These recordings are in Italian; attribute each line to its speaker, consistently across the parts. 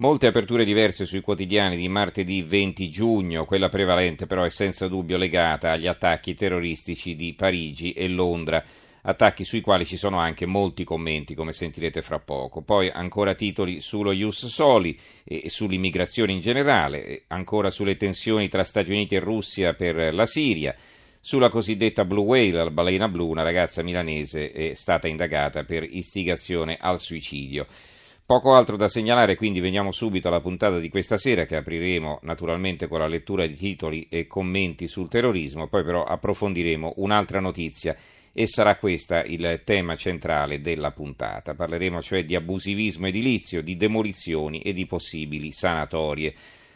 Speaker 1: Molte aperture diverse sui quotidiani di martedì 20 giugno, quella prevalente però è senza dubbio legata agli attacchi terroristici di Parigi e Londra attacchi sui quali ci sono anche molti commenti, come sentirete fra poco. Poi ancora titoli sullo Ius Soli e sull'immigrazione in generale, ancora sulle tensioni tra Stati Uniti e Russia per la Siria. Sulla cosiddetta Blue Whale, la balena blu, una ragazza milanese è stata indagata per istigazione al suicidio. Poco altro da segnalare, quindi veniamo subito alla puntata di questa sera che apriremo naturalmente con la lettura di titoli e commenti sul terrorismo, poi però approfondiremo un'altra notizia e sarà questo il tema centrale della puntata. Parleremo cioè di abusivismo edilizio, di demolizioni e di possibili sanatorie.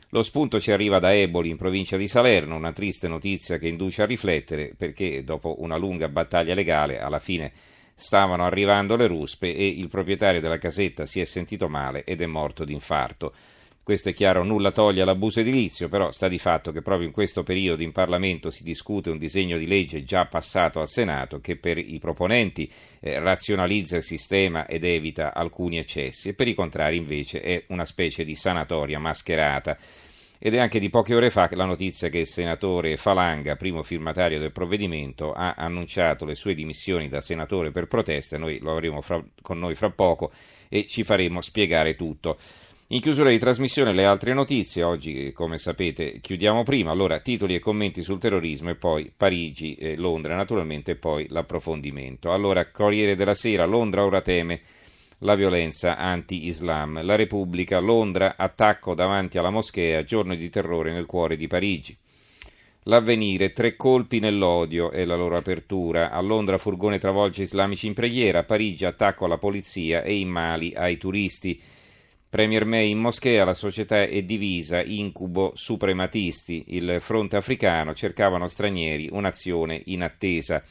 Speaker 1: Lo spunto ci arriva da Eboli in provincia di Salerno, una triste notizia che induce a riflettere perché dopo una lunga battaglia legale alla fine stavano arrivando le ruspe e il proprietario della casetta si è sentito male ed è morto d'infarto. Questo è chiaro, nulla toglie all'abuso edilizio, però sta di fatto che proprio in questo periodo in Parlamento si discute un disegno di legge già passato al Senato che per i proponenti eh, razionalizza il sistema ed evita alcuni eccessi e per i contrari invece è una specie di sanatoria mascherata. Ed è anche di poche ore fa la notizia che il senatore Falanga, primo firmatario del provvedimento, ha annunciato le sue dimissioni da senatore per protesta. Noi lo avremo fra, con noi fra poco e ci faremo spiegare tutto. In chiusura di trasmissione le altre notizie, oggi come sapete chiudiamo prima, allora titoli e commenti sul terrorismo e poi Parigi, e Londra naturalmente e poi l'approfondimento. Allora Corriere della Sera, Londra ora teme la violenza anti-Islam, la Repubblica, Londra, attacco davanti alla moschea, giorno di terrore nel cuore di Parigi. L'avvenire, tre colpi nell'odio è la loro apertura. A Londra furgone travolge islamici in preghiera, a Parigi attacco alla polizia e in Mali ai turisti. Premier May in moschea, la società è divisa, incubo suprematisti. Il fronte africano cercavano stranieri, un'azione inattesa.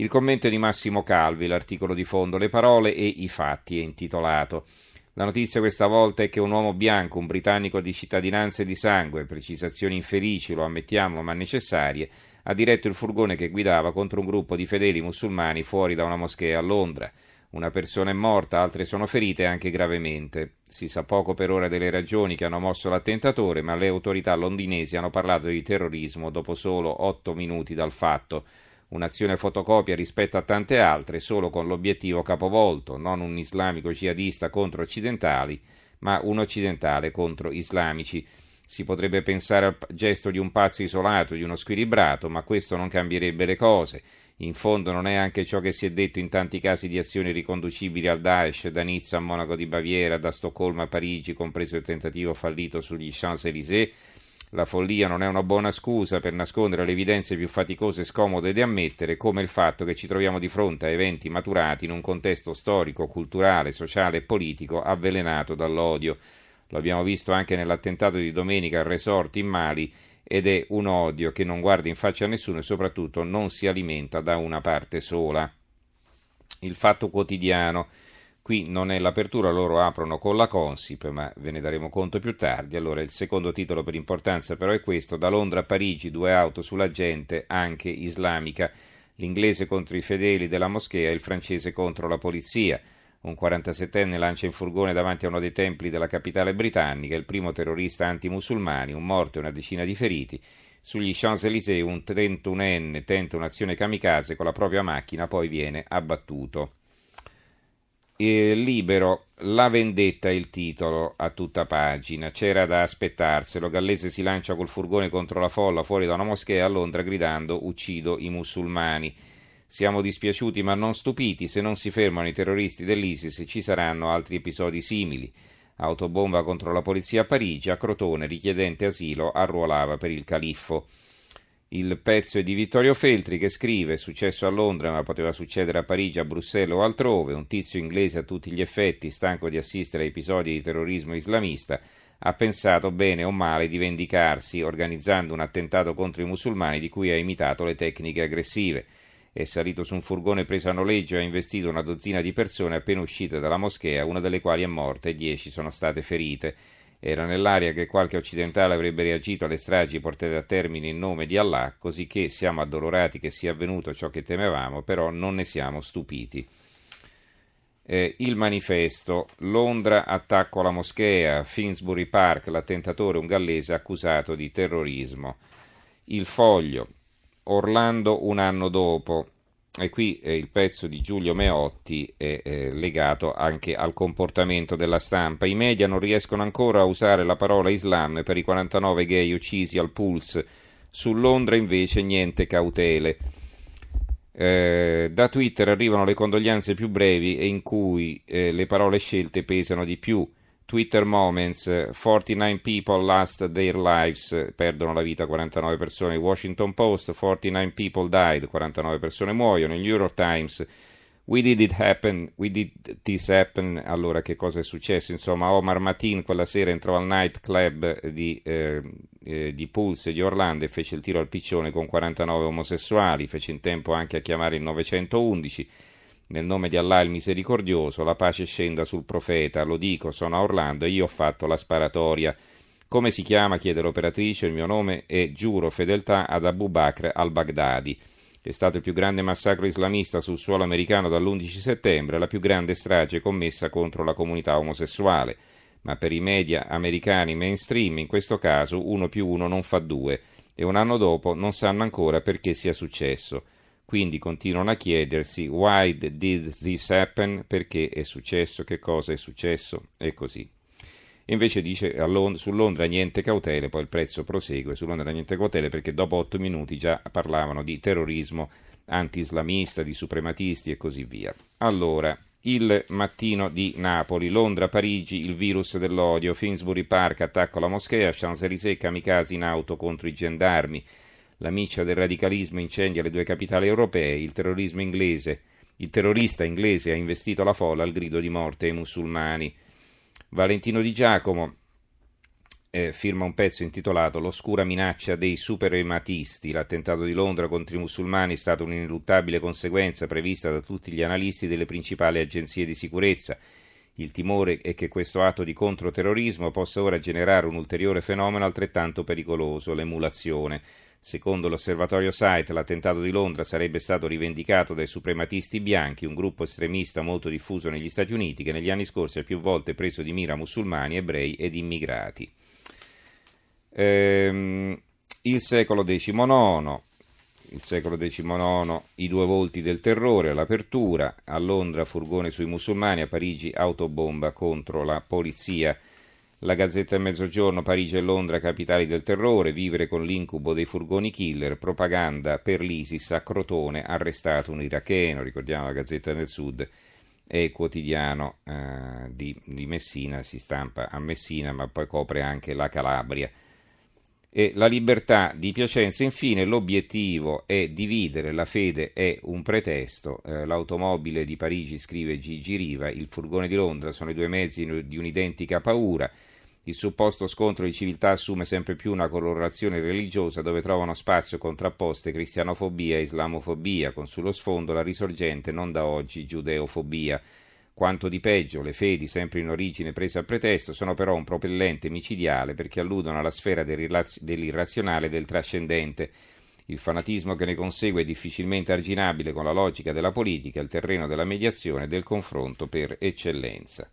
Speaker 1: Il commento è di Massimo Calvi, l'articolo di fondo, le parole e i fatti è intitolato. La notizia questa volta è che un uomo bianco, un britannico di cittadinanza e di sangue, precisazioni infelici, lo ammettiamo, ma necessarie, ha diretto il furgone che guidava contro un gruppo di fedeli musulmani fuori da una moschea a Londra. Una persona è morta, altre sono ferite anche gravemente. Si sa poco per ora delle ragioni che hanno mosso l'attentatore, ma le autorità londinesi hanno parlato di terrorismo dopo solo otto minuti dal fatto. Un'azione fotocopia rispetto a tante altre, solo con l'obiettivo capovolto, non un islamico jihadista contro occidentali, ma un occidentale contro islamici. Si potrebbe pensare al gesto di un pazzo isolato, di uno squilibrato, ma questo non cambierebbe le cose. In fondo non è anche ciò che si è detto in tanti casi di azioni riconducibili al Daesh, da Nizza a Monaco di Baviera, da Stoccolma a Parigi, compreso il tentativo fallito sugli Champs-Élysées. La follia non è una buona scusa per nascondere le evidenze più faticose e scomode di ammettere, come il fatto che ci troviamo di fronte a eventi maturati in un contesto storico, culturale, sociale e politico avvelenato dall'odio. Lo abbiamo visto anche nell'attentato di domenica al resort in Mali ed è un odio che non guarda in faccia a nessuno e soprattutto non si alimenta da una parte sola. Il fatto quotidiano. Qui non è l'apertura, loro aprono con la Consip, ma ve ne daremo conto più tardi. Allora, il secondo titolo per importanza però è questo: Da Londra a Parigi, due auto sulla gente, anche islamica. L'inglese contro i fedeli della moschea, il francese contro la polizia. Un 47enne lancia in furgone davanti a uno dei templi della capitale britannica, il primo terrorista antimusulmani, un morto e una decina di feriti. Sugli Champs-Élysées un 31enne tenta un'azione kamikaze con la propria macchina, poi viene abbattuto. E libero, la vendetta è il titolo a tutta pagina. C'era da aspettarselo. Gallese si lancia col furgone contro la folla fuori da una moschea a Londra gridando uccido i musulmani. Siamo dispiaciuti ma non stupiti, se non si fermano i terroristi dell'ISIS ci saranno altri episodi simili. Autobomba contro la polizia a Parigi, a Crotone richiedente asilo arruolava per il califfo. Il pezzo è di Vittorio Feltri che scrive: successo a Londra, ma poteva succedere a Parigi, a Bruxelles o altrove. Un tizio inglese a tutti gli effetti, stanco di assistere a episodi di terrorismo islamista, ha pensato bene o male di vendicarsi organizzando un attentato contro i musulmani di cui ha imitato le tecniche aggressive. È salito su un furgone preso a noleggio e ha investito una dozzina di persone appena uscite dalla moschea, una delle quali è morta e dieci sono state ferite. Era nell'aria che qualche occidentale avrebbe reagito alle stragi portate a termine in nome di Allah, così che siamo addolorati che sia avvenuto ciò che temevamo, però non ne siamo stupiti. Eh, il manifesto, Londra attacco alla moschea, Finsbury Park, l'attentatore un gallese accusato di terrorismo. Il foglio, Orlando un anno dopo, e qui eh, il pezzo di Giulio Meotti è eh, legato anche al comportamento della stampa. I media non riescono ancora a usare la parola Islam per i 49 gay uccisi al Pulse. Su Londra invece niente cautele. Eh, da Twitter arrivano le condoglianze più brevi e in cui eh, le parole scelte pesano di più. Twitter Moments, 49 people lost their lives, perdono la vita 49 persone, Washington Post, 49 people died, 49 persone muoiono, New York Times, we did it happen, we did this happen, allora che cosa è successo? Insomma, Omar Matin quella sera entrò al nightclub di, eh, eh, di Pulse di Orlando e fece il tiro al piccione con 49 omosessuali, fece in tempo anche a chiamare il 911, nel nome di Allah il misericordioso, la pace scenda sul profeta, lo dico, sono a Orlando e io ho fatto la sparatoria. Come si chiama? chiede l'operatrice, il mio nome è giuro fedeltà ad Abu Bakr al-Baghdadi. È stato il più grande massacro islamista sul suolo americano dall'11 settembre, la più grande strage commessa contro la comunità omosessuale. Ma per i media americani mainstream, in questo caso, uno più uno non fa due, e un anno dopo non sanno ancora perché sia successo. Quindi continuano a chiedersi why did this happen? Perché è successo? Che cosa è successo? E così. Invece dice Lond- su Londra niente cautele, poi il prezzo prosegue, su Londra niente cautele perché dopo otto minuti già parlavano di terrorismo anti-islamista, di suprematisti e così via. Allora, il mattino di Napoli, Londra, Parigi, il virus dell'odio, Finsbury Park, attacco alla moschea, Champs-Élysées, kamikaze in auto contro i gendarmi, la miccia del radicalismo incendia le due capitali europee, il terrorismo inglese, il terrorista inglese ha investito la folla al grido di morte ai musulmani. Valentino Di Giacomo eh, firma un pezzo intitolato L'oscura minaccia dei suprematisti. L'attentato di Londra contro i musulmani è stata un'ineluttabile conseguenza prevista da tutti gli analisti delle principali agenzie di sicurezza. Il timore è che questo atto di controterrorismo possa ora generare un ulteriore fenomeno altrettanto pericoloso, l'emulazione. Secondo l'osservatorio Site, l'attentato di Londra sarebbe stato rivendicato dai suprematisti bianchi, un gruppo estremista molto diffuso negli Stati Uniti che negli anni scorsi ha più volte preso di mira musulmani, ebrei ed immigrati. Ehm, il secolo XIX, il secolo XIX, i due volti del terrore, all'apertura, a Londra furgone sui musulmani, a Parigi autobomba contro la polizia. La Gazzetta del Mezzogiorno, Parigi e Londra, capitali del terrore, vivere con l'incubo dei furgoni killer, propaganda per l'ISIS a Crotone, arrestato un iracheno, ricordiamo la Gazzetta del Sud, e quotidiano eh, di, di Messina, si stampa a Messina, ma poi copre anche la Calabria. E la libertà di Piacenza, infine, l'obiettivo è dividere, la fede è un pretesto. Eh, l'automobile di Parigi, scrive Gigi Riva, il furgone di Londra sono i due mezzi di un'identica paura. Il supposto scontro di civiltà assume sempre più una colorazione religiosa dove trovano spazio contrapposte cristianofobia e islamofobia, con sullo sfondo la risorgente non da oggi giudeofobia. Quanto di peggio, le fedi, sempre in origine prese a pretesto, sono però un propellente micidiale perché alludono alla sfera dell'irrazionale e del trascendente. Il fanatismo che ne consegue è difficilmente arginabile con la logica della politica, il terreno della mediazione e del confronto per eccellenza.